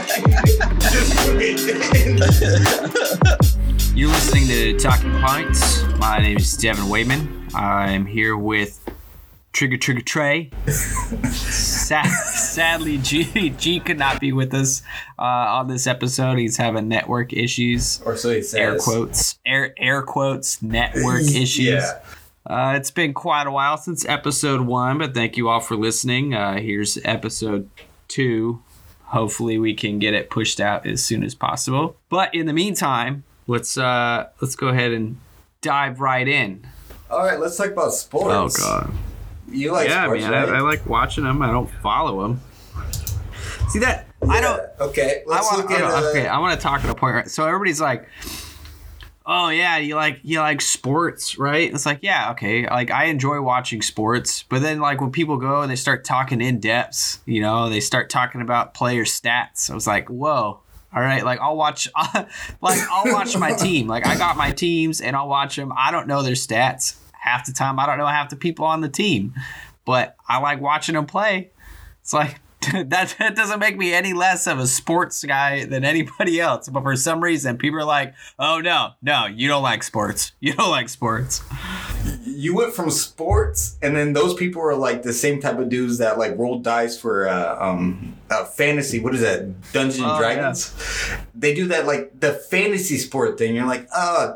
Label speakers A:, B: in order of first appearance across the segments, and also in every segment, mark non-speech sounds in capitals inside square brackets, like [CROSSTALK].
A: [LAUGHS] You're listening to Talking Pints. My name is Devin Wayman. I'm here with Trigger Trigger Trey. Sad, sadly, G, G could not be with us uh, on this episode. He's having network issues.
B: or so he says.
A: Air quotes, air air quotes, network [LAUGHS] issues.
B: Yeah.
A: Uh, it's been quite a while since episode one, but thank you all for listening. Uh, here's episode two. Hopefully, we can get it pushed out as soon as possible. But in the meantime, let's uh, let's go ahead and dive right in.
B: All right, let's talk about sports. Oh god. You like sports.
A: yeah,
B: sports,
A: man,
B: right?
A: I, I like watching them. I don't follow them. See that? I don't.
B: Okay, let's
A: I want,
B: look at. Uh,
A: okay, I want to talk at a point. Right? So everybody's like, "Oh yeah, you like you like sports, right?" It's like, yeah, okay. Like I enjoy watching sports, but then like when people go and they start talking in depths, you know, they start talking about player stats. I was like, whoa. All right, like I'll watch, [LAUGHS] like I'll watch my [LAUGHS] team. Like I got my teams, and I'll watch them. I don't know their stats half the time. I don't know half the people on the team, but I like watching them play. It's like [LAUGHS] that, that doesn't make me any less of a sports guy than anybody else. But for some reason, people are like, "Oh no, no, you don't like sports. [LAUGHS] You don't like sports."
B: you went from sports, and then those people are like the same type of dudes that like roll dice for uh, um uh, fantasy. What is that? Dungeons and
A: Oh,
B: Dragons. They do that like the fantasy sport thing. You're like, uh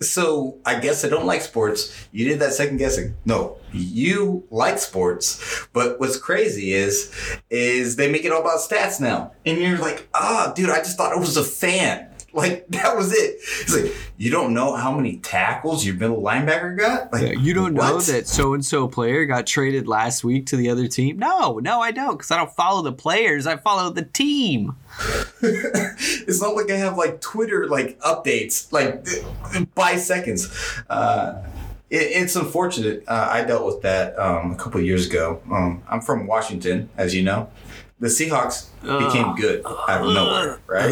B: so I guess I don't like sports. You did that second guessing. No, you like sports. But what's crazy is, is they make it all about stats now, and you're like, ah, dude, I just thought I was a fan. [LAUGHS] Like that was it. It's like you don't know how many tackles your middle linebacker got. Like
A: You don't know that so and so player got traded last week to the other team? No, no, I don't, because I don't follow the players. I follow the team. [LAUGHS] [LAUGHS]
B: it's not like I have like Twitter like updates like by seconds. Uh, it, it's unfortunate. Uh, I dealt with that um, a couple of years ago. Um, I'm from Washington, as you know. The Seahawks became good out of nowhere, right?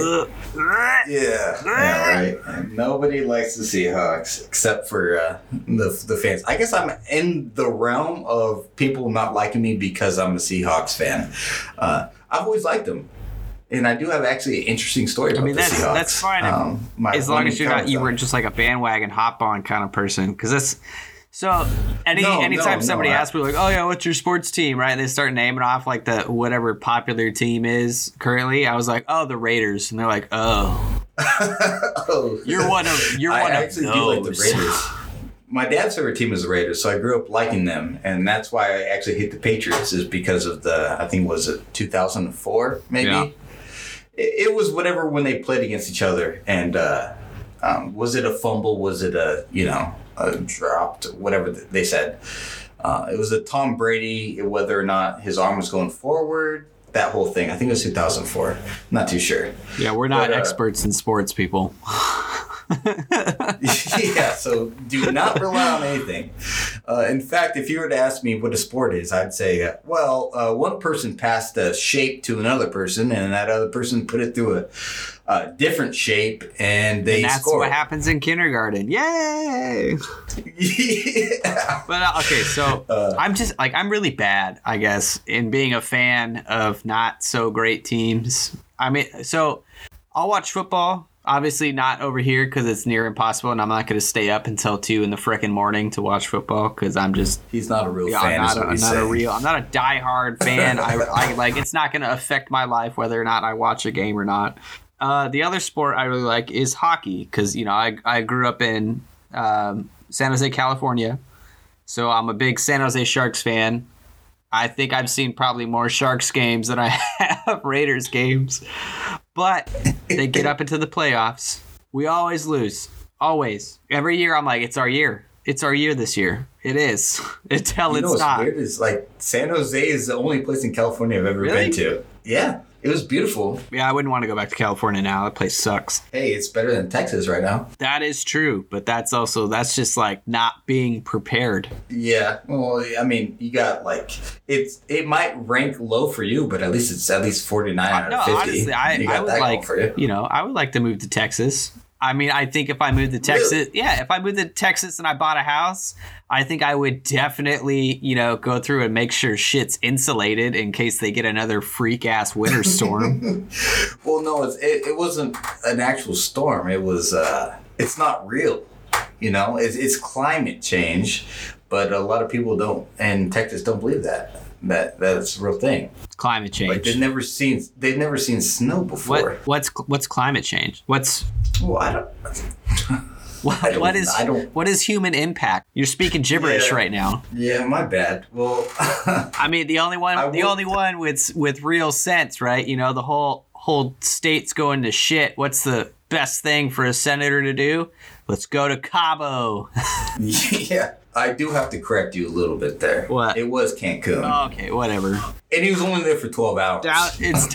B: Yeah, yeah, right. And nobody likes the Seahawks except for uh, the the fans. I guess I'm in the realm of people not liking me because I'm a Seahawks fan. Uh, I've always liked them, and I do have actually an interesting story about
A: mean,
B: the
A: that's-
B: Seahawks.
A: that's fine
B: Um, my
A: as long as you're not you were just like a bandwagon hop on kind of person because that's so any
B: No,
A: anytime
B: no,
A: somebody
B: no, I-
A: asks me like oh yeah what's your sports team? Right? They start naming off like the whatever popular team is currently. I was like oh the raiders. And they're like oh. [LAUGHS]
B: Oh,
A: you're one of you're
B: I
A: one of
B: actually do like the Raiders. My dad's favorite team is the Raiders, so I grew up liking them, and that's why I actually hate the Patriots is because of the I think was it 2004 maybe.
A: Yeah.
B: It, it was whatever when they played against each other, and uh, um, was it a fumble? Was it a you know a dropped whatever they said? Uh, it was a Tom Brady whether or not his arm was going forward. That whole thing. I think it was 2004. Not too sure.
A: yeah we're not
B: But, uh,
A: experts in sports people [LAUGHS] [LAUGHS]
B: yeah, so do not rely on anything. Uh, in fact, if you were to ask me what a sport is, I'd say, uh, well, uh, one person passed a shape to another person, and that other person put it through a, a different shape, and they
A: and that's
B: scored.
A: what happens in kindergarten yay
B: yeah. [LAUGHS] [LAUGHS]
A: But uh, okay, so
B: Uh,
A: I'm just like I'm really bad, I guess, in being a fan of not so great teams. I mean, so I'll watch football. Obviously, not over here because it's near impossible, and I'm not going to stay up until two in the frickin' morning to watch football because I'm just
B: He's not a real
A: yeah,
B: fan.
A: I'm not, a, I'm not a real. I'm not a diehard fan. I, [LAUGHS] I like it's not going to affect my life whether or not I watch a game or not. Uh, the other sport I really like is hockey because you know I I grew up in um, San Jose, California, so I'm a big San Jose Sharks fan. I think I've seen probably more Sharks games than I [LAUGHS] have Raiders games, but they get up into the playoffs. We always lose, always. Every year I'm like, it's our year. It's our year this year. It is [LAUGHS] until
B: You know
A: it's
B: what's
A: not.
B: weird is like San Jose is the only place in California I've ever
A: Really?
B: been to. Yeah, it was beautiful.
A: Yeah, I wouldn't want to go back to California now. That place sucks.
B: Hey, it's better than Texas right now.
A: That is true, but that's also that's just like not being prepared.
B: Yeah, well, I mean, you got like it's it might rank low for you, but at least it's at least forty nine uh, out
A: no,
B: of fifty.
A: honestly, I, I would like
B: you.
A: you know I would like to move to Texas. I mean, I think if I moved to Texas, yeah, if I moved to Texas and I bought a house, I think I would definitely, you know, go through and make sure shit's insulated in case they get another freak ass winter [LAUGHS] storm.
B: well, no, it's, it, it wasn't an actual storm. It was, uh, it's not real. You know, it's, it's climate change, but a lot of people don't, and Texas don't believe that. That that's a real thing.
A: Climate change.
B: Like they've never seen they've never seen snow before.
A: What what's what's climate change? What's
B: well, I don't. [LAUGHS]
A: What, what is
B: I don't-
A: what is human impact? You're speaking gibberish
B: Yeah.
A: right now.
B: Yeah, my bad. Well, [LAUGHS]
A: I mean, the only one,
B: I
A: the only one with with real sense, right? You know, the whole whole state's going to shit. What's the best thing for a senator to do? Let's go to Cabo. [LAUGHS]
B: yeah, I do have to correct you a little bit there.
A: What?
B: It was Cancun,
A: okay, whatever.
B: and he was only there for twelve hours.
A: Down, it's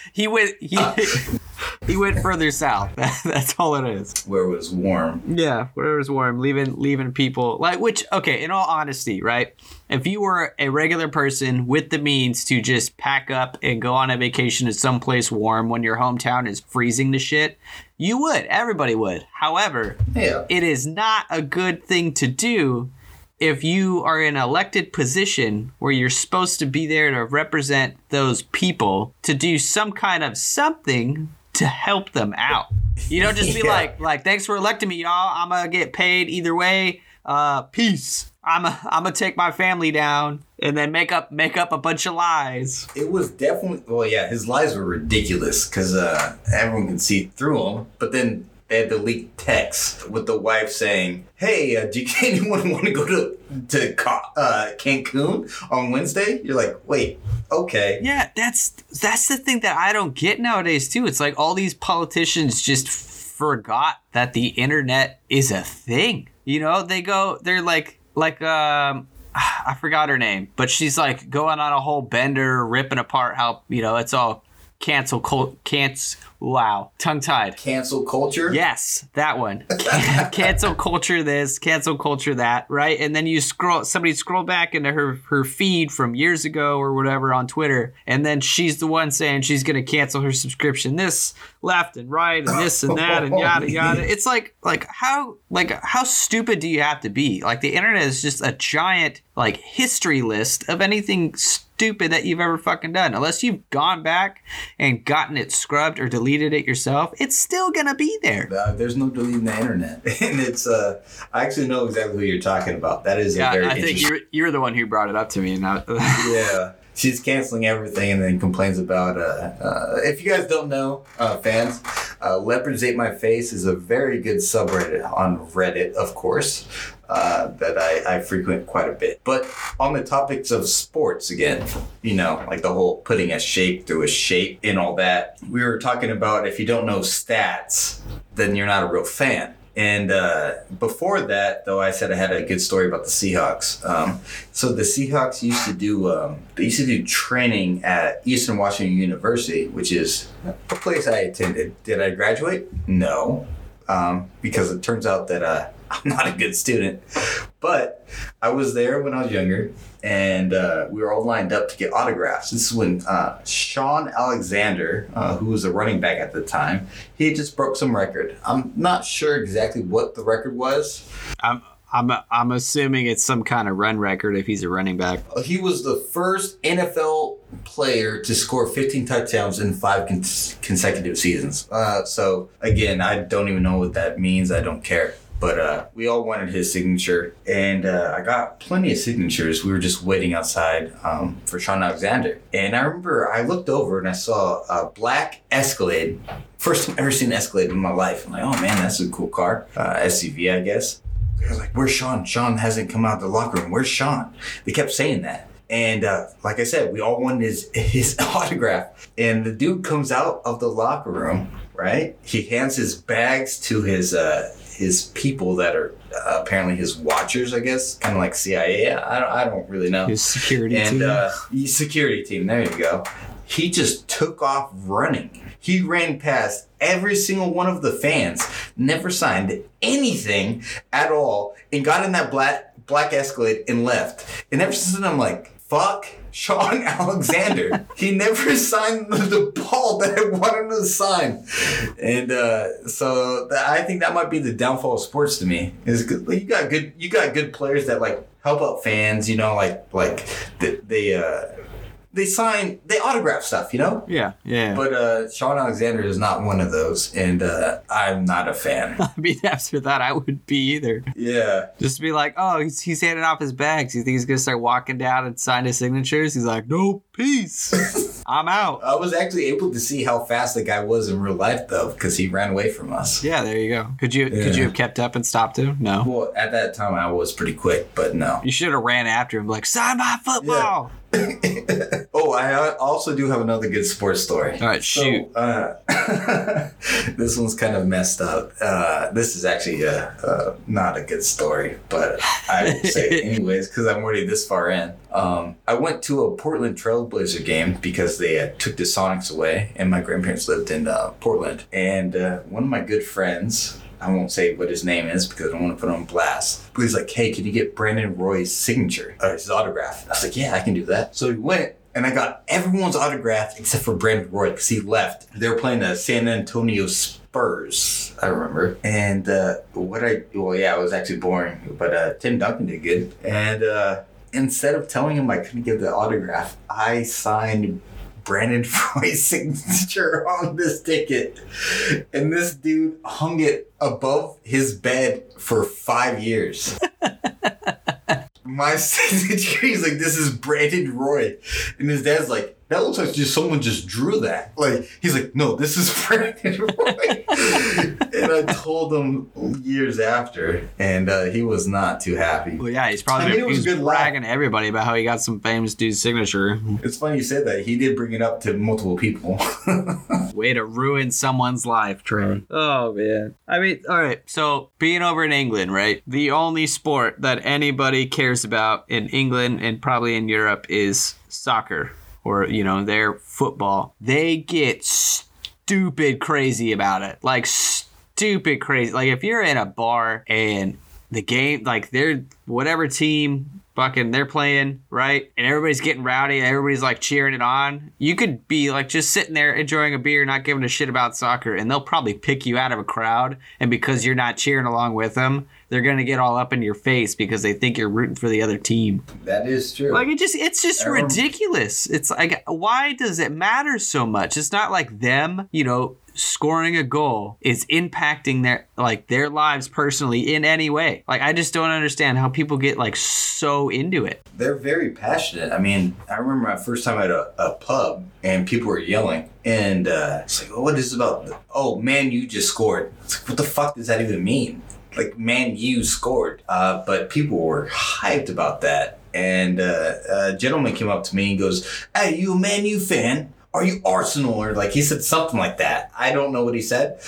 A: [LAUGHS] he went he [LAUGHS] he went further south. [LAUGHS] That's all it is.
B: where it was warm.
A: Yeah, where it was warm, leaving leaving people like which okay, in all honesty, right? If you were a regular person with the means to just pack up and go on a vacation to someplace warm when your hometown is freezing to shit, you would. Everybody would. However,
B: Yeah.
A: it is not a good thing to do if you are in an elected position where you're supposed to be there to represent those people to do some kind of something to help them out. You don't just be [LAUGHS]
B: Yeah.
A: like like thanks for electing me y'all. I'm going to get paid either way. Uh peace. I'm a, I'm to take my family down and then make up make up a bunch of lies.
B: It was definitely well, yeah. His lies were ridiculous because uh, everyone can see through them. But then they had the leaked text with the wife saying, "Hey, uh, do you, [LAUGHS] anyone want to go to to uh, Cancun on Wednesday?" You're like, "Wait, okay."
A: Yeah, that's that's the thing that I don't get nowadays too. It's like all these politicians just forgot that the internet is a thing. You know, they go they're like like um [SIGHS] I forgot her name, but she's like going on a whole bender ripping apart how, you know, it's all cancel cult can't wow, tongue tied.
B: Cancel culture.
A: Yes, that one. [LAUGHS] Cancel culture this, cancel culture that, right? And then you scroll somebody scroll back into her her feed from years ago or whatever on Twitter, and then she's the one saying she's gonna cancel her subscription this left and right and this and that and [LAUGHS] yada yada. It's like like how like how stupid do you have to be? Like the internet is just a giant like history list of anything stupid that you've ever fucking done. Unless you've gone back and gotten it scrubbed or deleted it yourself, it's still gonna be there.
B: Uh, there's no deleting the internet, [LAUGHS] and it's. Uh, I actually know exactly who you're talking about. That is a
A: Yeah,
B: very
A: I think you're you're the one who brought it up to me. Not [LAUGHS]
B: yeah. She's canceling everything and then complains about. Uh, uh, if you guys don't know, uh, fans, uh, Leopards Ate My Face is a very good subreddit on Reddit, of course, uh, that I, I frequent quite a bit. But on the topics of sports again, you know, like the whole putting a shape through a shape and all that, we were talking about if you don't know stats, then you're not a real fan. And uh, before that, though, I said I had a good story about the Seahawks. Um, so the Seahawks used to do um, they used to do training at Eastern Washington University, which is a place I attended. Did I graduate? No, um, because it turns out that uh, I'm not a good student. But I was there when I was younger, and uh, we were all lined up to get autographs. This is when uh, Shaun Alexander, uh, who was a running back at the time, he just broke some record. I'm not sure exactly what the record was.
A: I'm I'm I'm assuming it's some kind of run record if he's a running back.
B: He was the first NFL player to score 15 touchdowns in five con- consecutive seasons. Uh, so again, I don't even know what that means. I don't care. But uh, we all wanted his signature, and uh, I got plenty of signatures. We were just waiting outside um, for Shaun Alexander, and I remember I looked over and I saw a black Escalade. First time I've ever seen an Escalade in my life. I'm like, oh man, that's a cool car, uh, SUV, I guess. They were like, where's Shaun? Shaun hasn't come out of the locker room. Where's Shaun? They kept saying that. And uh, like I said, we all wanted his, [LAUGHS] his autograph. And the dude comes out of the locker room, right? He hands his bags to his uh, his people that are uh, apparently his watchers, I guess, kind of like CIA. I don't, I don't really know
A: His security
B: and
A: team.
B: uh, his security team. There you go. He just took off running. He ran past every single one of the fans, never signed anything at all, and got in that black black Escalade and left. And ever since then, I'm like, fuck. Shaun [LAUGHS] Alexander. he never signed the, ball that I wanted to sign. And uh, so th- I think that might be the downfall of sports to me. Is good, you got good you got good players that like help out fans. You know, like like they, they uh they sign they autograph stuff. You know.
A: Yeah, yeah.
B: But uh, Shaun Alexander is not one of those, and uh, I'm not a fan. [LAUGHS]
A: I mean, after that, I wouldn't be either.
B: yeah,
A: Just to be like, oh, he's, he's handing off his bags. You think he's gonna start walking down and sign his signatures? He's like, no, peace. [LAUGHS] I'm out.
B: I was actually able to see how fast the guy was in real life, though, because he ran away from us.
A: Yeah, there you go. Could you could you have kept up and stopped him? No.
B: Well, at that time, I was pretty quick, but no.
A: You should have ran after him, like, sign my football.
B: Oh, I also do have another good sports story.
A: All right, shoot.
B: So, uh, [LAUGHS] this one's kind of messed up. Uh, this is actually uh uh not a good story, but I will say it [LAUGHS] anyways because I'm already this far in. Um, I went to a Portland Trailblazer game because they uh, took the Sonics away, and my grandparents lived in uh, Portland. And uh, one of my good friends, I won't say what his name is because I don't want to put on blast. But he's like, hey, can you get Brandon Roy's signature, uh, his autograph? I was like, yeah, I can do that. So we went. And I got everyone's autograph except for Brandon Roy because he left. They were playing the San Antonio Spurs, I remember. And uh, what I, well, yeah, it was actually boring, but uh, Tim Duncan did good. And uh, instead of telling him I couldn't give the autograph, I signed Brandon [LAUGHS] Roy's signature on this ticket. And this dude hung it above his bed for five years. [LAUGHS] My [LAUGHS] signature, he's like, this is Brandon Roy. And his dad's like, that looks like just someone just drew that. Like, he's like, no, this is [LAUGHS] Brandon Roy. [LAUGHS] and I told him years after, and uh, he was not too happy.
A: Well, yeah, he's probably
B: I mean, it was
A: he's
B: a good laugh.
A: bragging to everybody about how he got some famous dude's signature.
B: It's funny you said that. He did bring it up to multiple people. [LAUGHS]
A: Way to ruin someone's life, Trey. Oh man. I mean, all right. So being over in England, right? The only sport that anybody cares about in England and probably in Europe is soccer, or you know, their football. They get stupid crazy about it, like stupid crazy. Like if you're in a bar and the game, like they're whatever team fucking they're playing, right? And everybody's getting rowdy, everybody's like cheering it on. You could be like just sitting there enjoying a beer, not giving a shit about soccer, and they'll probably pick you out of a crowd. And because you're not cheering along with them, they're gonna get all up in your face because they think you're rooting for the other team.
B: that is true.
A: Like it just it's just ridiculous. It's like why does it matter so much? It's not like them, you know, scoring a goal is impacting their like their lives personally in any way. Like I just don't understand how people get like so into it.
B: They're very passionate. I mean, I remember my first time at a, a pub and people were yelling. And uh, it's like, oh, what is this about? Oh, man, you just scored. It's like, what the fuck does that even mean? Like, man, you scored. Uh, but people were hyped about that. And uh, a gentleman came up to me and goes, Hey, you a Man U fan? Are you Arsenal? Or like he said something like that. I don't know what he said,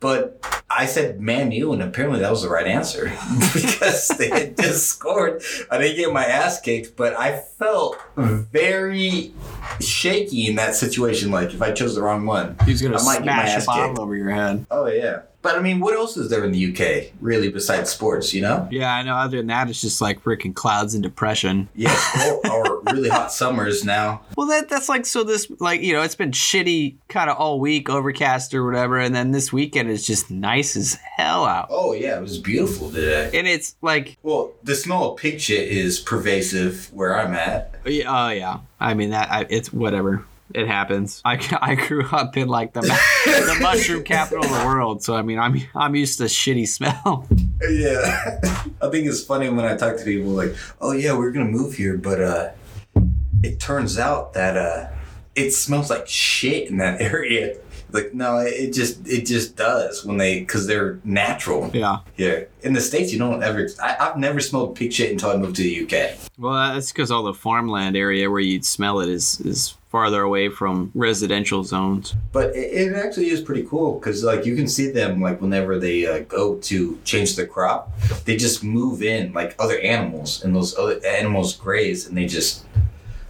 B: but I said Man U, and apparently that was the right answer [LAUGHS] because they had [LAUGHS] just scored. I didn't get my ass kicked, but I felt very shaky in that situation. Like if I chose the wrong one.
A: He's gonna
B: I might get my
A: smash a
B: ass
A: bottle
B: kicked.
A: over your head.
B: Oh yeah. But I mean, what else is there in the UK really besides sports? You know?
A: Yeah, I know. Other than that, it's just like freaking clouds and depression.
B: Yeah. [LAUGHS] or, or really hot summers now.
A: Well, that that's like so. This like you know, it's been shitty kind of all week, overcast or whatever, and then this weekend is just nice as hell out.
B: Oh yeah, it was beautiful today.
A: And it's like,
B: Well, the smell of pig shit is pervasive where I'm at.
A: Oh, yeah, oh yeah. I mean that I, it's whatever. It happens. I, [LAUGHS] I grew up in like the [LAUGHS] the mushroom capital of the world, so I mean I'm I'm used to shitty smell.
B: Yeah. [LAUGHS] I think it's funny when I talk to people like, "Oh yeah, we're going to move here, but uh it turns out that uh it smells like shit in that area." Like no, it just it just does when they cuz they're natural.
A: yeah.
B: Yeah. In the states you don't ever I, I've never smelled pig shit until I moved to the UK.
A: Well, that's because all the farmland area where you'd smell it is is farther away from residential zones.
B: But it, it actually is pretty cool because like you can see them like whenever they uh, go to change the crop, they just move in like other animals and those other animals graze and they just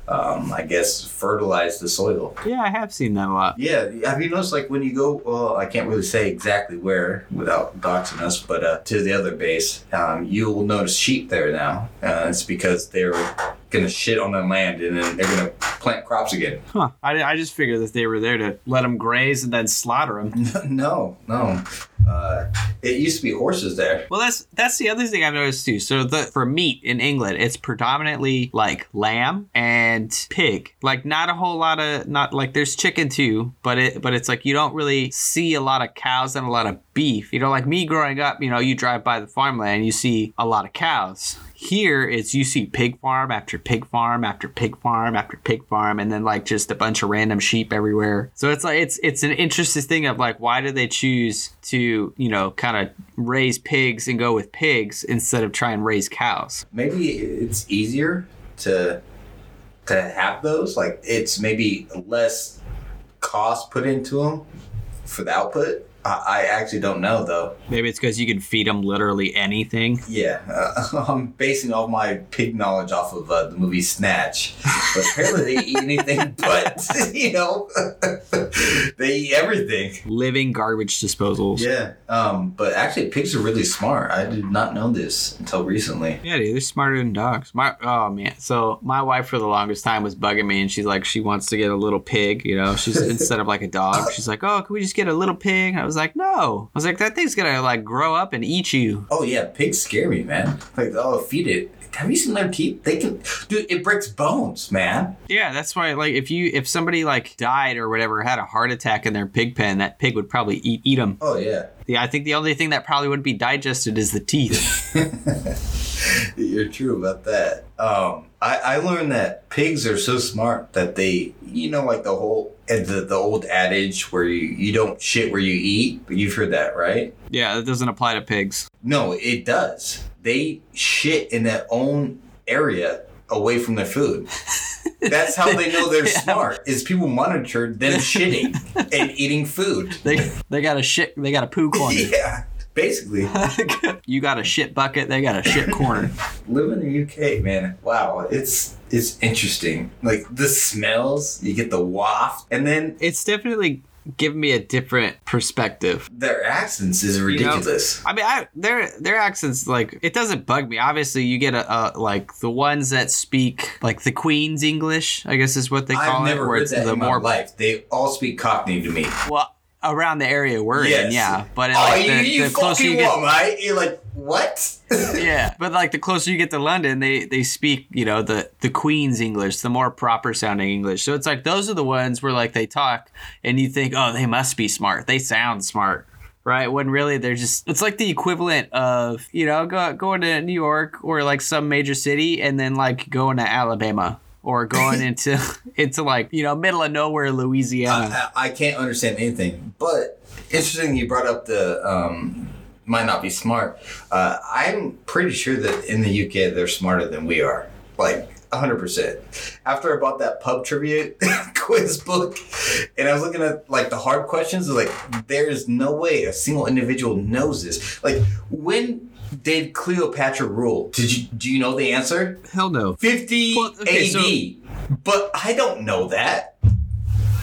B: um, I guess, fertilize the soil.
A: Yeah, I have seen that a lot.
B: Yeah, I have you noticed like when you go? Well, I can't really say exactly where without doxing us, but uh, to the other base, um, you will notice sheep there now. Uh, it's because they're gonna shit on the land and then they're gonna plant crops again.
A: Huh. I, I just figured that they were there to let them graze and then slaughter them. [LAUGHS]
B: no, no. Uh, it used to be horses there.
A: Well, that's that's the other thing I've noticed too. So the for meat in England, it's predominantly like lamb and pig. Like not a whole lot of not like there's chicken too, but it but it's like you don't really see a lot of cows and a lot of beef. You know, like me growing up, you know, you drive by the farmland, you see a lot of cows. Here, it's you see pig farm after pig farm after pig farm after pig farm, and then like just a bunch of random sheep everywhere. So it's like it's it's an interesting thing of like why do they choose to you know kind of raise pigs and go with pigs instead of try and raise cows?
B: Maybe it's easier to to have those. Like it's maybe less cost put into them for the output. I, I actually don't know though.
A: Maybe it's because you can feed them literally anything.
B: Yeah, uh, [LAUGHS] I'm basing all my pig knowledge off of uh, the movie Snatch. But [LAUGHS] apparently they eat anything [LAUGHS] but, you know, they eat everything.
A: Living garbage disposals.
B: Yeah, um, but actually pigs are really smart. I did not know this until recently.
A: Yeah, dude, they're smarter than dogs. My oh man, so my wife for the longest time was bugging me, and she's like, she wants to get a little pig. You know, she's instead of like a dog, she's like, oh, can we just get a little pig? I was like, no. I was like, that thing's gonna like grow up and eat you.
B: Oh yeah, pigs scare me, man. Like, oh, feed it. Have you seen their teeth? They can, dude. It breaks bones, man.
A: Yeah, that's why. Like, if you if somebody like died or whatever, had a heart attack in their pig pen, that pig would probably eat eat them.
B: Oh yeah.
A: Yeah, I think the only thing that probably wouldn't be digested is the teeth. [LAUGHS]
B: You're true about that. Um, I, I learned that pigs are so smart that they, you know, like the whole eh, the, the old adage where you, you don't shit where you eat. You've heard that, right?
A: yeah, that doesn't apply to pigs.
B: No, it does. They shit in their own area away from their food. [LAUGHS] That's how they know they're
A: Yeah.
B: smart. Is people monitor them shitting [LAUGHS] and eating food.
A: They they got a shit. They got a poo corner. [LAUGHS]
B: Yeah, basically. [LAUGHS]
A: you got a shit bucket. They got a shit corner. [LAUGHS]
B: Live in the UK, man. Wow, it's it's interesting. Like the smells, you get the waft, and then
A: It's definitely given me a different perspective.
B: their accents is
A: know,
B: ridiculous.
A: I mean, I, their their accents like it doesn't bug me. Obviously, you get a, a like the ones that speak like the Queen's English. I guess is what they call
B: I've
A: it.
B: never
A: Where
B: heard
A: it's
B: that
A: the
B: in
A: more
B: my life. They all speak Cockney to me.
A: well around the area we're
B: Yes.
A: in, yeah. But it,
B: oh,
A: like,
B: you,
A: the,
B: you
A: the closer you get,
B: mate? You're like, what? [LAUGHS]
A: yeah. But like the closer you get to London, they they speak you know the the Queen's English, the more proper sounding English. So it's like those are the ones where like they talk and you think, oh, they must be smart. They sound smart. Right, when really they're just, it's like the equivalent of, you know, go, going to New York or like some major city and then like going to Alabama or going [LAUGHS] into, into like, you know, middle of nowhere, Louisiana.
B: I, I can't understand anything. But interesting, you brought up the um, might not be smart. Uh, I'm pretty sure that in the UK they're smarter than we are. Like. 100%. After I bought that pub trivia [LAUGHS] quiz book and I was looking at like the hard questions, I was like, there's no way a single individual knows this. Like, when did Cleopatra rule? Did you do you know the answer?
A: Hell no.
B: 50
A: Well, okay,
B: AD. but I don't know that.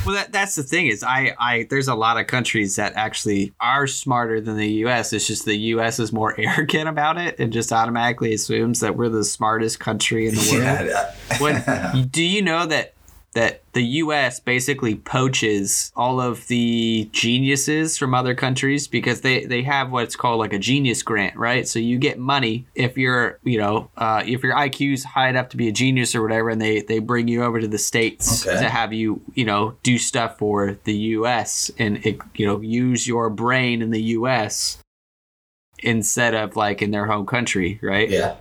A: Well, that, that's the thing is, I, I, there's a lot of countries that actually are smarter than the U.S. It's just the U.S. is more [LAUGHS] arrogant about it and just automatically assumes that we're the smartest country in the [LAUGHS] world.
B: Yeah,
A: When [LAUGHS] do you know that that the U.S. basically poaches all of the geniuses from other countries because they they have what's called like a genius grant, right? So you get money if you're you know uh, if your IQ's high enough to be a genius or whatever, and they they bring you over to the states
B: Okay.
A: to have you you know do stuff for the U.S. and it, you know use your brain in the U.S. instead of like in their home country, right?
B: yeah.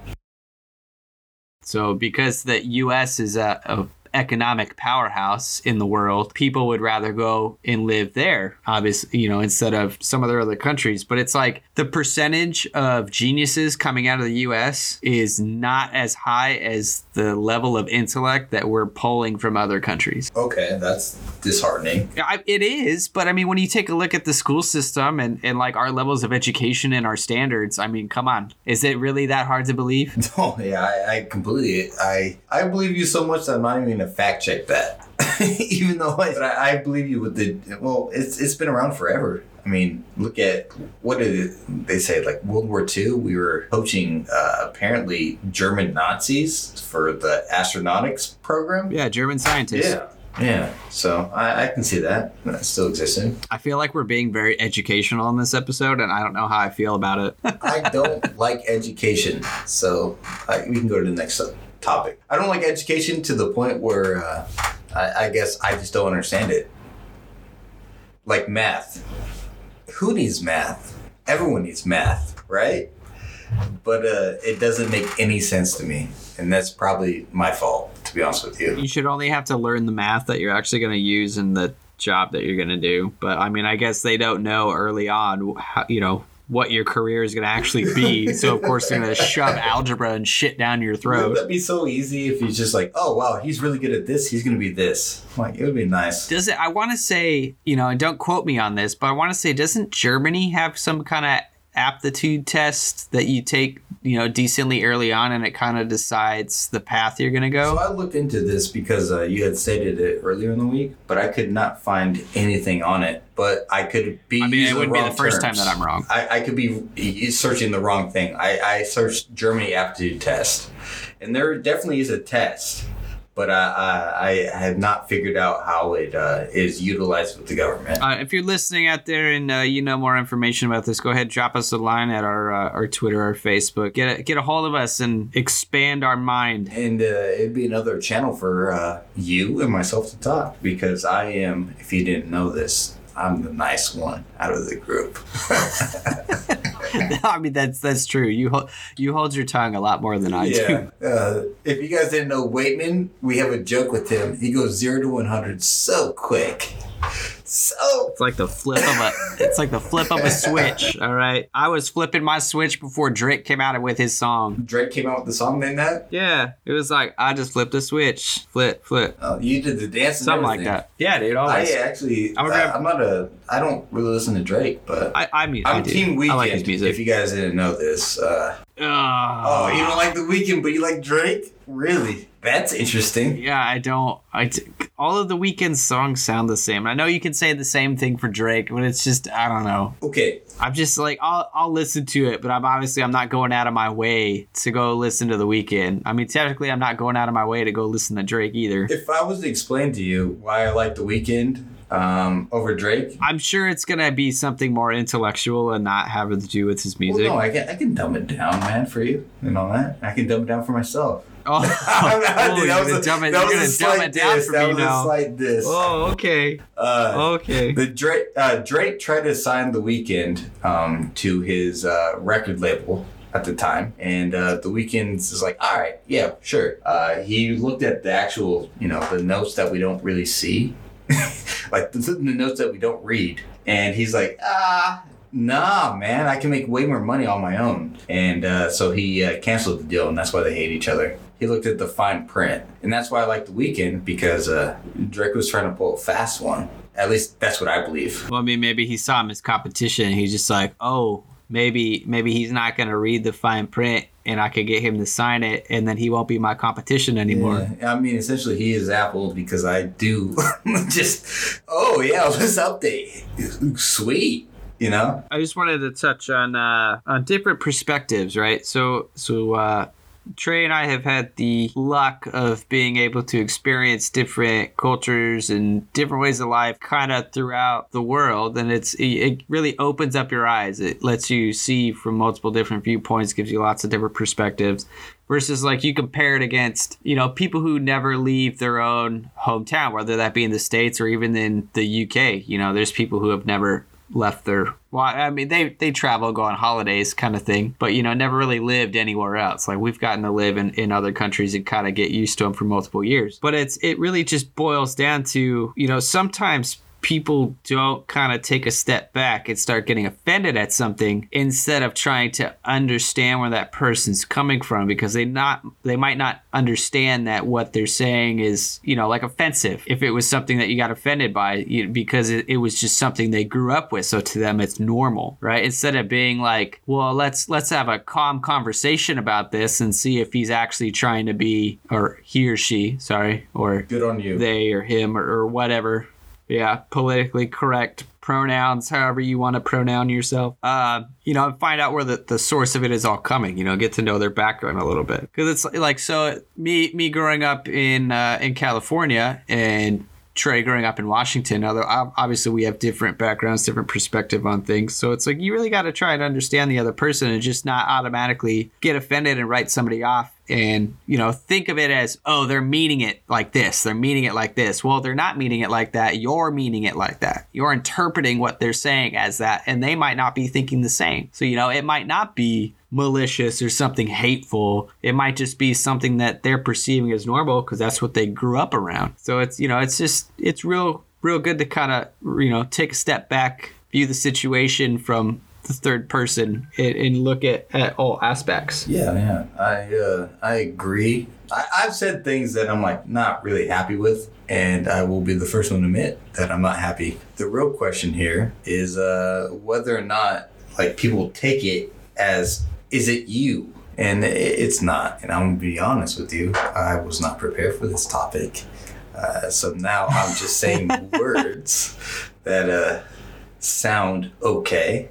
A: So because the U.S. is a, a economic powerhouse in the world, people would rather go and live there, obviously, you know, instead of some other other countries. But it's like the percentage of geniuses coming out of the U.S. is not as high as the level of intellect that we're pulling from other countries.
B: Okay, that's disheartening.
A: I, it is, but I mean, when you take a look at the school system and, and like our levels of education and our standards, I mean, come on, is it really that hard to believe? [LAUGHS]
B: Oh yeah, I, I completely I I believe you so much that I'm not even gonna fact check that, [LAUGHS] even though I, I believe you with the well, it's it's been around forever. I mean, look at what did they say? Like World War II, we were poaching uh, apparently German Nazis for the astronautics program.
A: Yeah, German scientists.
B: Yeah, yeah. So I, I can see that. That still existing.
A: I feel like we're being very educational in this episode, and I don't know how I feel about it. [LAUGHS]
B: I don't like education, so I, we can go to the next topic. I don't like education to the point where uh, I, I guess I just don't understand it. Like math. Who needs math? Everyone needs math, right? But uh, it doesn't make any sense to me, and that's probably my fault, to be honest with you.
A: you should only have to learn the math that you're actually going to use in the job that you're going to do. But I mean, I guess they don't know early on, how, you know, what your career is going to actually be. so of course they're going to shove algebra and shit down your throat.
B: That'd be so easy if he's just like, oh wow, he's really good at this. He's gonna be this. Like it would be nice.
A: Does it? I want to say, you know, and don't quote me on this, but I want to say, doesn't Germany have some kind of aptitude test that you take, you know, decently early on, and it kind of decides the path you're going to go. So?
B: I looked into this because uh, you had stated it earlier in the week, but I could not find anything on it. But I could be.
A: I mean, it wouldn't be the first time that I'm wrong.
B: I, I could be searching the wrong thing. I, I searched Germany aptitude test, and there definitely is a test, but I, I, I have not figured out how it uh, is utilized with the government.
A: Uh, if you're listening out there and uh, you know more information about this, go ahead drop us a line at our uh, our Twitter or Facebook. Get a, get a hold of us and expand our mind.
B: And uh, it'd be another channel for uh, you and myself to talk because I am, if you didn't know this, I'm the nice one out of the group. [LAUGHS] [LAUGHS]
A: I mean that's that's true. You ho- you hold your tongue a lot more than I do. [LAUGHS]
B: Uh, if you guys didn't know Waitman, we have a joke with him. He goes zero to 100 so quick. So
A: It's like the flip of a it's like the flip of a switch. [LAUGHS] All right, I was flipping my switch before Drake came out with his song.
B: Drake came out with the song then that?
A: Yeah, it was like I just flipped a switch, flip, flip,
B: Oh, you did the dance and
A: something like that. Yeah, dude.
B: I
A: Always.
B: actually,
A: I'm
B: I'm,
A: a grab-
B: I'm not a, I don't really listen to Drake, but
A: I, I mean, I
B: I'm
A: do.
B: Team
A: I
B: Weeknd.
A: like his music.
B: If you guys didn't know this, uh,
A: oh,
B: oh, you don't like the Weeknd, but you like Drake? Really? That's interesting.
A: Yeah, I don't. I t- all of the Weeknd songs sound the same. I know you can say the same thing for Drake, but it's just I don't know.
B: Okay,
A: I'm just like I'll I'll listen to it, but I'm obviously I'm not going out of my way to go listen to the Weeknd. I mean, technically, I'm not going out of my way to go listen to Drake either.
B: if I was to explain to you why I like the Weeknd um, over Drake,
A: I'm sure it's gonna be something more intellectual and not having to do with his music.
B: well, no, I can, I can dumb it down, man, for you and all that. I can dumb it down for myself. [LAUGHS]
A: oh, [LAUGHS]
B: not- dude, that was a-
A: dumb it,
B: that was a slight
A: down
B: diss.
A: for
B: That
A: me
B: was a
A: now.
B: slight diss.
A: Oh, okay,
B: Uh,
A: okay.
B: The Drake uh, Drake tried to sign the Weeknd um, to his uh, record label at the time, and uh, the Weeknd's is like, all right, yeah, sure. Uh, he looked at the actual, you know, the notes that we don't really see, [LAUGHS] like the, the notes that we don't read, and he's like, ah. Nah, man, I can make way more money on my own. And uh, so he uh, canceled the deal, and that's why they hate each other. He looked at the fine print, and that's why I like the Weeknd because uh, Drake was trying to pull a fast one. At least that's what I believe.
A: Well, I mean, maybe he saw him as competition. He's just like, oh, maybe maybe he's not gonna read the fine print, and I could get him to sign it, and then he won't be my competition anymore.
B: Yeah, I mean, essentially, he is Apple because I do [LAUGHS] just, oh, yeah, let's update. Sweet. You know?
A: I just wanted to touch on uh, on different perspectives, right? So so uh, Trey and I have had the luck of being able to experience different cultures and different ways of life kind of throughout the world and it's it really opens up your eyes. It lets you see from multiple different viewpoints, gives you lots of different perspectives versus like you compare it against, you know, people who never leave their own hometown, whether that be in the states or even in the UK. You know, there's people who have never left their well i mean they they travel go on holidays kind of thing but you know never really lived anywhere else. Like we've gotten to live in, in other countries and kind of get used to them for multiple years. But it's it really just boils down to you know sometimes people don't kind of take a step back and start getting offended at something instead of trying to understand where that person's coming from because they not they might not understand that what they're saying is you know like offensive if it was something that you got offended by you because it, it was just something they grew up with so to them it's normal right instead of being like well let's let's have a calm conversation about this and see if he's actually trying to be or he or she sorry or
B: Good on you.
A: they or him or, or whatever. Yeah, politically correct pronouns, however you want to pronoun yourself. Uh, you know, find out where the, the source of it is all coming. You know, get to know their background a little bit because it's like so. Me me growing up in uh, in California and Trey growing up in Washington. Although obviously we have different backgrounds, different perspective on things. So it's like you really got to try and understand the other person and just not automatically get offended and write somebody off and you know think of it as oh they're meaning it like this they're meaning it like this. Well they're not meaning it like that you're meaning it like that. You're interpreting what they're saying as that and they might not be thinking the same. So you know it might not be malicious or something hateful. It might just be something that they're perceiving as normal because that's what they grew up around. So it's you know it's just it's real real good to kind of you know take a step back view the situation from the third person and, and look at, at all aspects
B: Yeah, yeah, I uh, I agree. I, I've said things that I'm like not really happy with, and I will be the first one to admit that I'm not happy. The real question here is uh, whether or not like people take it as is it you, and it's not. And I'm gonna be honest with you, I was not prepared for this topic, uh, so now I'm just saying [LAUGHS] words that uh, sound okay.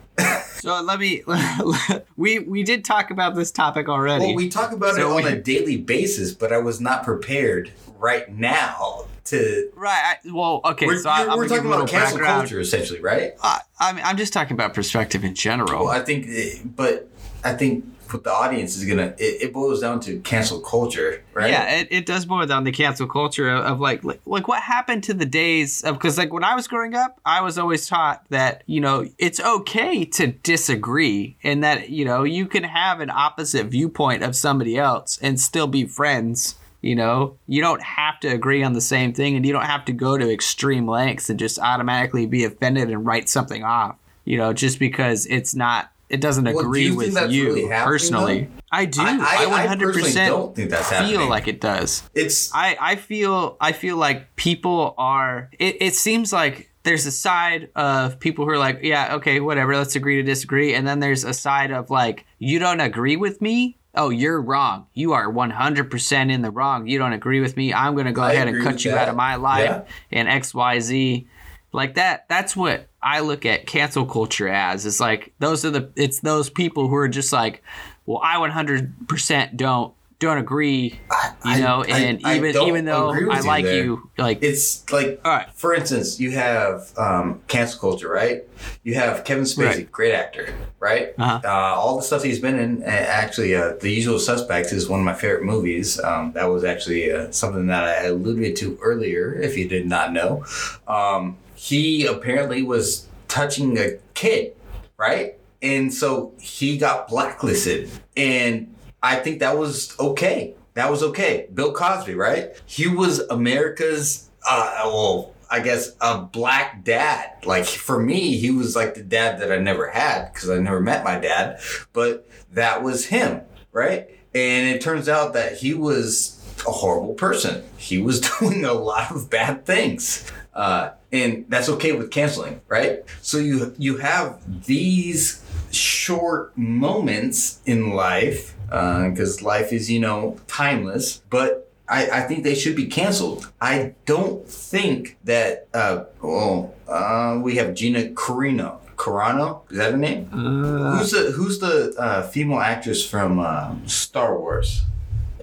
A: So let me. [LAUGHS] we we did talk about this topic already.
B: Well, we talk about
A: So
B: it on
A: we-
B: a daily basis, but I was not prepared right now to.
A: right. I, well, okay.
B: We're,
A: so I,
B: we're talking about cancel
A: background.
B: culture, essentially, right?
A: I, I mean, I'm just talking about perspective in general.
B: Well, I think, eh, but I think what the audience is gonna it, it boils down to cancel culture, right?
A: Yeah, it, it does boil down to cancel culture of, of like, like like what happened to the days of because like when I was growing up, I was always taught that you know it's okay to disagree and that you know you can have an opposite viewpoint of somebody else and still be friends. You know, you don't have to agree on the same thing, and you don't have to go to extreme lengths and just automatically be offended and write something off. You know, just because it's not. It doesn't
B: Well, do
A: agree
B: you
A: with you
B: really
A: personally.
B: though?
A: I do.
B: I, I
A: 100%
B: personally don't think that's happening.
A: feel like it does.
B: it's
A: I, I feel I feel like people are it, it seems like there's a side of people who are like, yeah, okay, whatever, let's agree to disagree. And then there's a side of like, you don't agree with me? Oh, you're wrong. You are 100% in the wrong. You don't agree with me. I'm going to go
B: I
A: ahead and cut you
B: that.
A: out of my life
B: Yeah.
A: and XYZ. Like that, that's what I look at cancel culture as. It's like those are the it's those people who are just like, well, I 100% don't don't agree,
B: I,
A: you know,
B: I-
A: and
B: I
A: even even though I like
B: there.
A: you, like
B: It's like,
A: All right.
B: for instance, you have um, cancel culture, right? You have Kevin Spacey,
A: Right.
B: great actor, right?
A: Uh-huh.
B: Uh, all the stuff he's been in, actually, uh, The Usual Suspects is one of my favorite movies. Um, that was actually uh, something that I alluded to earlier, if you did not know. Um, he apparently was touching a kid, right? And so he got blacklisted. And I think that was okay. That was okay. Bill Cosby, right? He was America's, uh, well, I guess a black dad. Like for me, he was like the dad that I never had because I never met my dad, but that was him, right? And it turns out that he was a horrible person. He was [LAUGHS] doing a lot of bad things. Uh, and that's okay with canceling, right? So you you have these short moments in life because life is you know timeless, but I, I think they should be canceled. I don't think that. Uh, well, uh, we have Gina Carano. Carano is that her name?
A: uh,
B: Who's the Who's the uh, female actress from uh, Star Wars?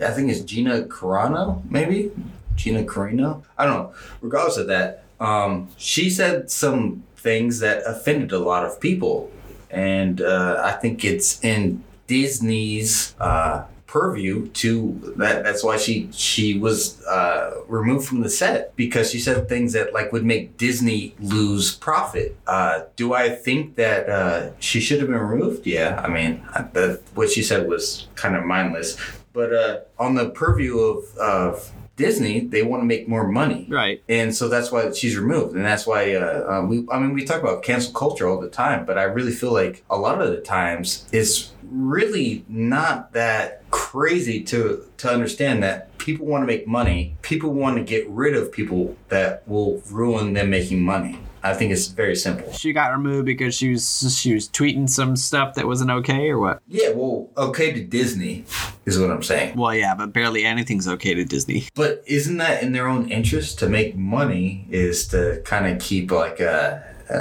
B: I think it's Gina Carano, maybe Gina Carino. I don't know. Regardless of that, um, she said some things that offended a lot of people, and uh, I think it's in Disney's uh, purview to that. That's why she she was uh, removed from the set because she said things that like would make Disney lose profit. Uh, do I think that uh, she should have been removed? Yeah, I mean, the, what she said was kind of mindless. But uh, on the purview of, of Disney, they want to make more money.
A: Right.
B: And so that's why she's removed, and that's why uh, um, we. I mean, we talk about cancel culture all the time, but I really feel like a lot of the times it's really not that crazy to to understand that people want to make money. People want to get rid of people that will ruin them making money. I think it's very simple.
A: She got removed because she was she was tweeting some stuff that wasn't okay or what?
B: Yeah, well, okay to Disney is what I'm saying.
A: Well, yeah, but barely anything's okay to Disney. [LAUGHS]
B: But isn't that in their own interest to make money? Is to kind of keep like a, a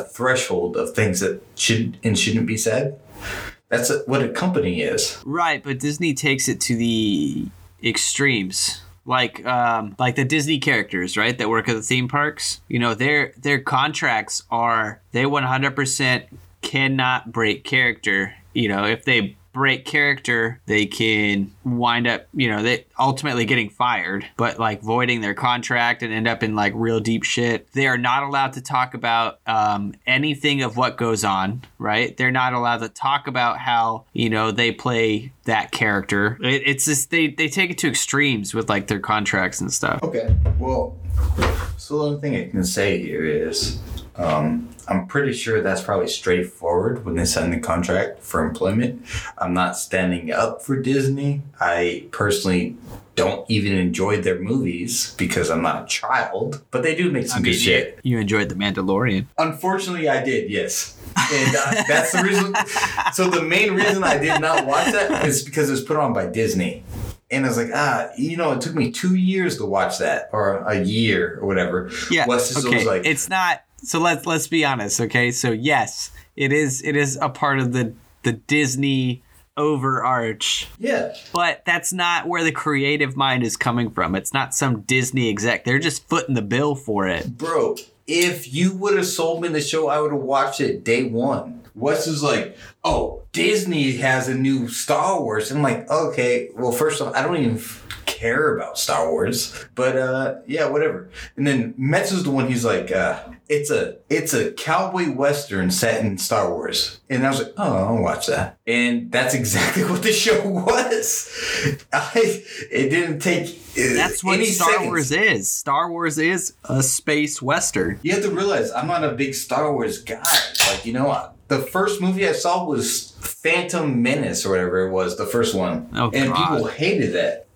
B: a threshold of things that should and shouldn't be said. That's what a company is.
A: Right, but Disney takes it to the extremes. Like um like the Disney characters, right, that work at the theme parks. You know, their their contracts are they 100% cannot break character. You know, if they break character, they can wind up, you know, they ultimately getting fired, but like voiding their contract and end up in like real deep shit. They are not allowed to talk about um, anything of what goes on, right? They're not allowed to talk about how, you know, they play that character. It, it's just they they take it to extremes with like their contracts and stuff.
B: Okay. Well, so the only thing I can say here is um, I'm pretty sure that's probably straightforward when they sign the contract for employment. I'm not standing up for Disney. I personally don't even enjoy their movies because I'm not a child, but they do make some good shit.
A: You enjoyed The Mandalorian.
B: Unfortunately, I did, yes. [LAUGHS] And uh, that's the reason. [LAUGHS] So the main reason I did not watch that is because it was put on by Disney. And I was like, ah, you know, it took me two years to watch that, or a year, or whatever.
A: Yeah.
B: Wes
A: okay.
B: was like,
A: it's not. So let's let's be honest. Okay. So yes, it is. It is a part of the the Disney overarch,
B: yeah,
A: but that's not where the creative mind is coming from. It's not some Disney exec. They're just footing the bill for it.
B: bro. If you would have sold me the show, I would have watched it day one. Wes was like, oh, Disney has a new Star Wars. I'm like, okay, well, first off, I don't even care about Star Wars, but uh, yeah, whatever. And then Metz is the one he's like, uh, it's a it's a cowboy western set in Star Wars, and I was like, oh, I'll watch that. And that's [LAUGHS] exactly what the show was. I it didn't take. uh,
A: That's what
B: any
A: Star
B: seconds.
A: Wars is. Star Wars is a space western.
B: You have to realize I'm not a big Star Wars guy. Like, you know, the first movie I saw was Phantom Menace or whatever it was, the first one.
A: Oh,
B: and
A: God.
B: people hated that.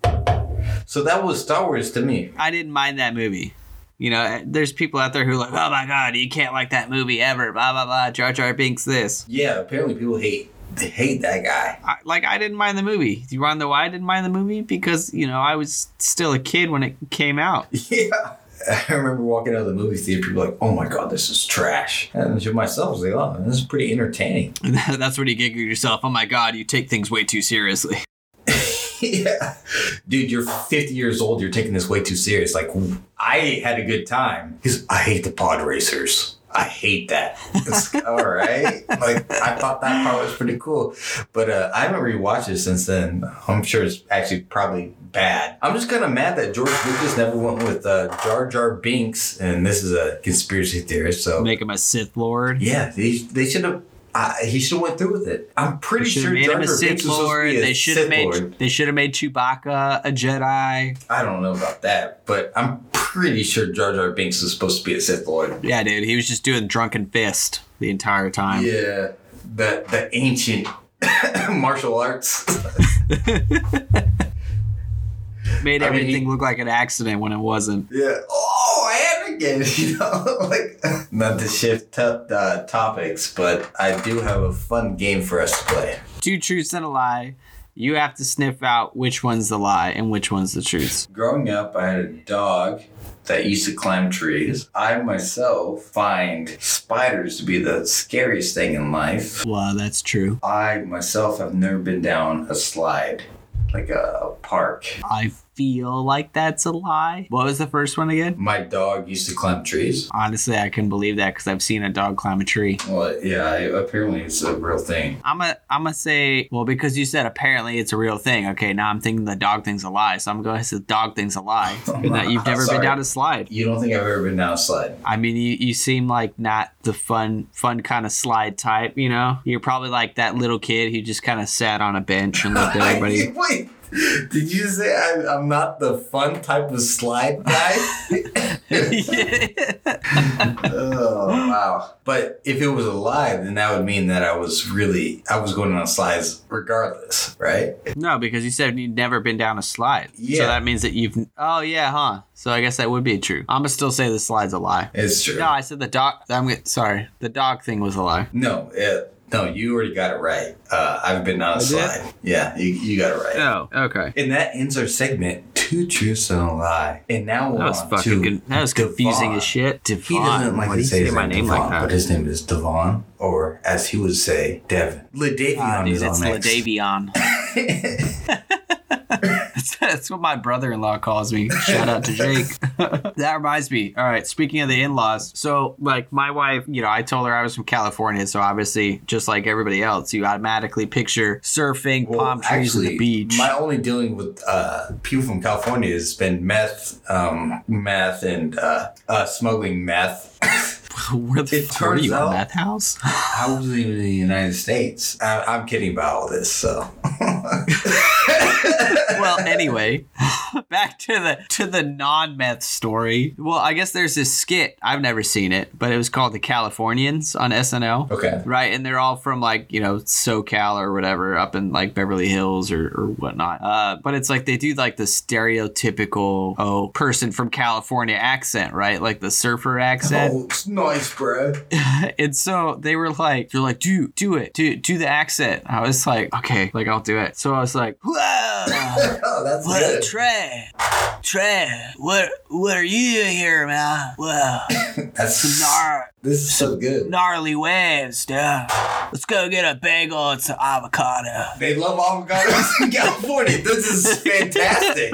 B: So that was Star Wars to me.
A: I didn't mind that movie. You know, eh, there's people out there who are like, oh my god, you can't like that movie ever. Blah blah blah. Jar Jar Binks this.
B: Yeah, apparently people hate they hate that guy.
A: I, like I didn't mind the movie. Do you want to know why I didn't mind the movie? Because you know I was still a kid when it came out. [LAUGHS]
B: Yeah. I remember walking out of the movie theater, people were like, oh my god, this is trash. And to myself, I was like, oh, this is pretty entertaining. [LAUGHS]
A: That's when you giggle yourself. Oh my god, you take things way too seriously. [LAUGHS] [LAUGHS]
B: yeah. Dude, you're 50 years old. You're taking this way too serious. Like, I had a good time. He's, I hate the pod racers. I hate that. It's all right. [LAUGHS] Like, I thought that part was pretty cool. But uh, I haven't rewatched it since then. I'm sure it's actually probably bad. I'm just kind of mad that George Lucas never went with uh, Jar Jar Binks. And this is a conspiracy theorist. So,
A: Make him a Sith Lord.
B: yeah, they, they should have. Uh, he should have went through with it. I'm pretty
A: They
B: sure
A: made
B: Jar Jar
A: Sith
B: Binks was to
A: Lord. They should have made
B: Lord.
A: they should have made Chewbacca a Jedi.
B: I don't know about that, but I'm pretty sure Jar Jar Binks was supposed to be a Sith Lord.
A: Yeah, dude, he was just doing drunken fist the entire time.
B: Yeah, the the ancient [COUGHS] martial arts. [LAUGHS]
A: Made
B: I mean,
A: everything
B: he-
A: look like an accident when it wasn't.
B: yeah. Oh, and again, [LAUGHS] you know, like not to shift t- uh, topics, but I do have a fun game for us to play.
A: Two truths and a lie. You have to sniff out which one's the lie and which one's the truth.
B: Growing up, I had a dog that used to climb trees. I myself find spiders to be the scariest thing in life.
A: Well, that's true.
B: I myself have never been down a slide, like a park.
A: I feel like that's a lie. What was the first one again?
B: My dog used to climb trees.
A: Honestly, I couldn't believe that because I've seen a dog climb a tree.
B: Well, yeah, apparently it's a real thing.
A: I'm a, I'm gonna say, well, because you said apparently it's a real thing. Okay, now I'm thinking the dog thing's a lie, so I'm going to say the dog thing's a lie. [LAUGHS] that you've never been down a slide.
B: You don't think I've ever been down a slide?
A: I mean, you, you seem like not the fun, fun kind of slide type. You know, you're probably like that little kid who just kind of sat on a bench and looked at [LAUGHS] everybody.
B: Wait, [LAUGHS] Did you say I, I'm not the fun type of slide guy? [LAUGHS] oh wow! But if it was a lie, then that would mean that I was really I was going on slides regardless, right?
A: no, because you said you'd never been down a slide.
B: Yeah.
A: So that means that you've. Oh yeah, huh? So I guess that would be true. I'm gonna still say the slide's a lie.
B: It's true.
A: No, I said the dog. I'm sorry. The dog thing was a lie.
B: No, it, no, you already got it right. Uh, I've been on a
A: I did?
B: slide. Yeah, you, you got it right.
A: Oh, okay.
B: And that ends our segment, Two Truths and a Lie. And now we're
A: That was
B: on
A: fucking.
B: to
A: Con- that was confusing
B: Devon.
A: as shit.
B: He doesn't like
A: Why
B: to say
A: say
B: his
A: my
B: name
A: name
B: Devon,
A: like that?
B: but his name is Devon, or as he would say, Devon. LaDavion
A: Ah, dude,
B: is
A: it's
B: on next.
A: Ladavion. [LAUGHS] [LAUGHS] [LAUGHS] That's, what my brother-in-law calls me. Shout out to [LAUGHS] Jake. [LAUGHS] that reminds me. All right, speaking of the in-laws, so like my wife, you know, I told her I was from California, so obviously, just like everybody else, you automatically picture surfing,
B: Well,
A: palm trees, and the beach.
B: My only dealing with uh, people from California has been meth, um, meth, and uh, uh, smuggling meth. [LAUGHS]
A: Where the
B: it
A: fuck were you?
B: out-
A: A meth house?
B: I wasn't even in the United States. I, I'm kidding about all this, so. [LAUGHS]
A: well, anyway, [LAUGHS] back to the to the non-meth story. Well, I guess there's this skit. I've never seen it, but it was called The Californians on SNL.
B: Okay.
A: Right, and they're all from like you know SoCal or whatever, up in like Beverly Hills or, or whatnot. Uh, but it's like they do like the stereotypical oh person from California accent, right? Like the surfer accent.
B: Oh, it's nice, bro. [LAUGHS]
A: and so they were like, they're like, do do it, do do the accent. I was like, okay, like I'll do it. So I was like, whoa. [LAUGHS]
B: oh, that's
A: What
B: good.
A: Trey? Trey, what what are you doing here, man? Wow, [LAUGHS]
B: That's
A: gnar-
B: this is so good.
A: gnarly waves, dude. Let's go get a bagel and some avocado.
B: They love avocados in California. This is fantastic.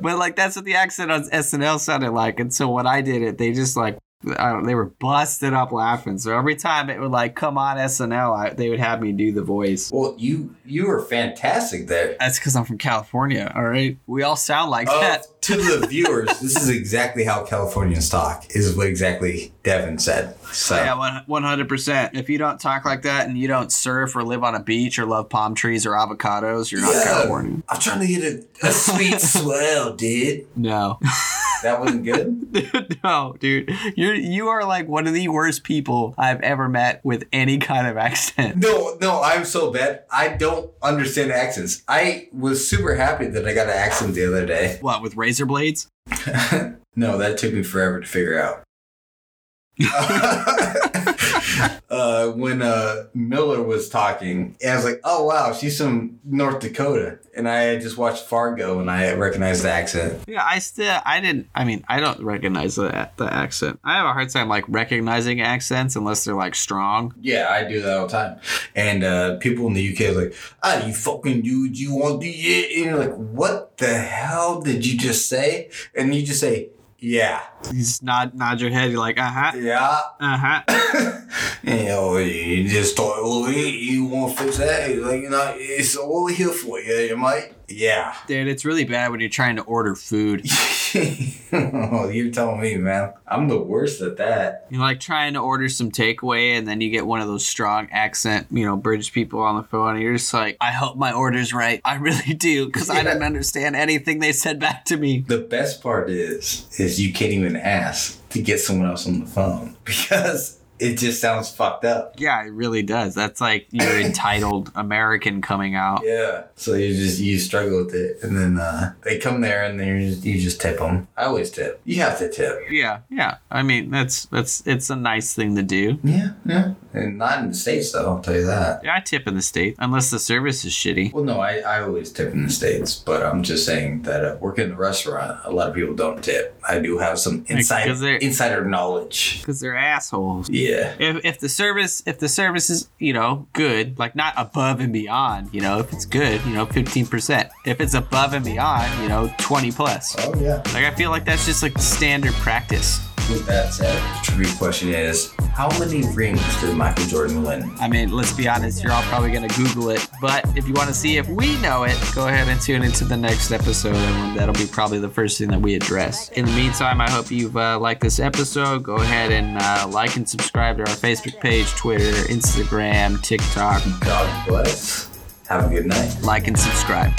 A: But like that's what the accent on SNL sounded like, and so when I did it, they just like. I don't, they were busted up laughing. So every time it would like come on SNL, I, they would have me do the voice.
B: well, you you were fantastic there.
A: That's because I'm from California. All right, we all sound like
B: Uh,
A: that.
B: to the [LAUGHS] viewers, this is exactly how Californians talk. Is what exactly Devin said. So oh,
A: Yeah, one hundred percent. If you don't talk like that and you don't surf or live on a beach or love palm trees or avocados, you're not
B: Yeah.
A: Californian.
B: I'm trying to get a, a sweet [LAUGHS] swell, dude.
A: No,
B: That wasn't good. [LAUGHS]
A: no, dude, you you are like one of the worst people I've ever met with any kind of accent.
B: No, no, I'm so bad. I don't understand accents. I was super happy that I got an accent the other day.
A: What with razor blades? [LAUGHS]
B: no, that took me forever to figure out. [LAUGHS] uh, when uh, Miller was talking, and I was like, "Oh wow, she's from North Dakota," and I had just watched Fargo, and I recognized the accent.
A: Yeah, I still I didn't. I mean, I don't recognize the the accent. I have a hard time like recognizing accents unless they're like strong.
B: Yeah, I do that all the time. And uh, people in the UK are like, "Ah, you fucking dude, you want the it?" And you're like, "What the hell did you just say?" And you just say, "Yeah,
A: You just nod nod your head. You're like, uh huh,
B: yeah."
A: uh huh. [LAUGHS]
B: you know, you just thought, oh, hey, you want to fix that? Like, you know, it's all here for you, you might. Yeah.
A: Dude, it's really bad when you're trying to order food. [LAUGHS]
B: oh, you're telling me, man. I'm the worst at that.
A: You're like trying to order some takeaway, and then you get one of those strong accent, you know, British people on the phone, and you're just like, I hope my order's right. [LAUGHS] I really do, because I didn't understand anything they said back to me.
B: The best part is, is you can't even ask to get someone else on the phone [LAUGHS] because it just sounds fucked up.
A: Yeah, it really does. That's like your [LAUGHS] entitled American coming out.
B: Yeah. So you just you struggle with it, and then uh, they come there, and then you just, you just tip them. I always tip. You have to tip.
A: Yeah, yeah. I mean, that's that's it's a nice thing to do.
B: Yeah, yeah. And not in the states, though. I'll tell you that.
A: Yeah, I tip in the states unless the service is shitty.
B: Well, no, I, I always tip in the States, but I'm just saying that uh, working in a restaurant, a lot of people don't tip. I do have some inside, insider knowledge.
A: Because they're assholes.
B: Yeah.
A: If, if the service if the service is you know good like not above and beyond you know if it's good you know 15% if it's above and beyond you know 20 plus.
B: Oh, yeah.
A: like i feel like that's just like standard practice.
B: With that said, the trivia question is how many rings did Michael Jordan win?
A: i mean let's be honest you're all probably going to google it but if you want to see if we know it go ahead and tune into the next episode and that'll be probably the first thing that we address in the meantime i hope you've uh, liked this episode go ahead and uh, like and subscribe to our facebook page twitter instagram tiktok
B: God bless. Have a good night.
A: like and subscribe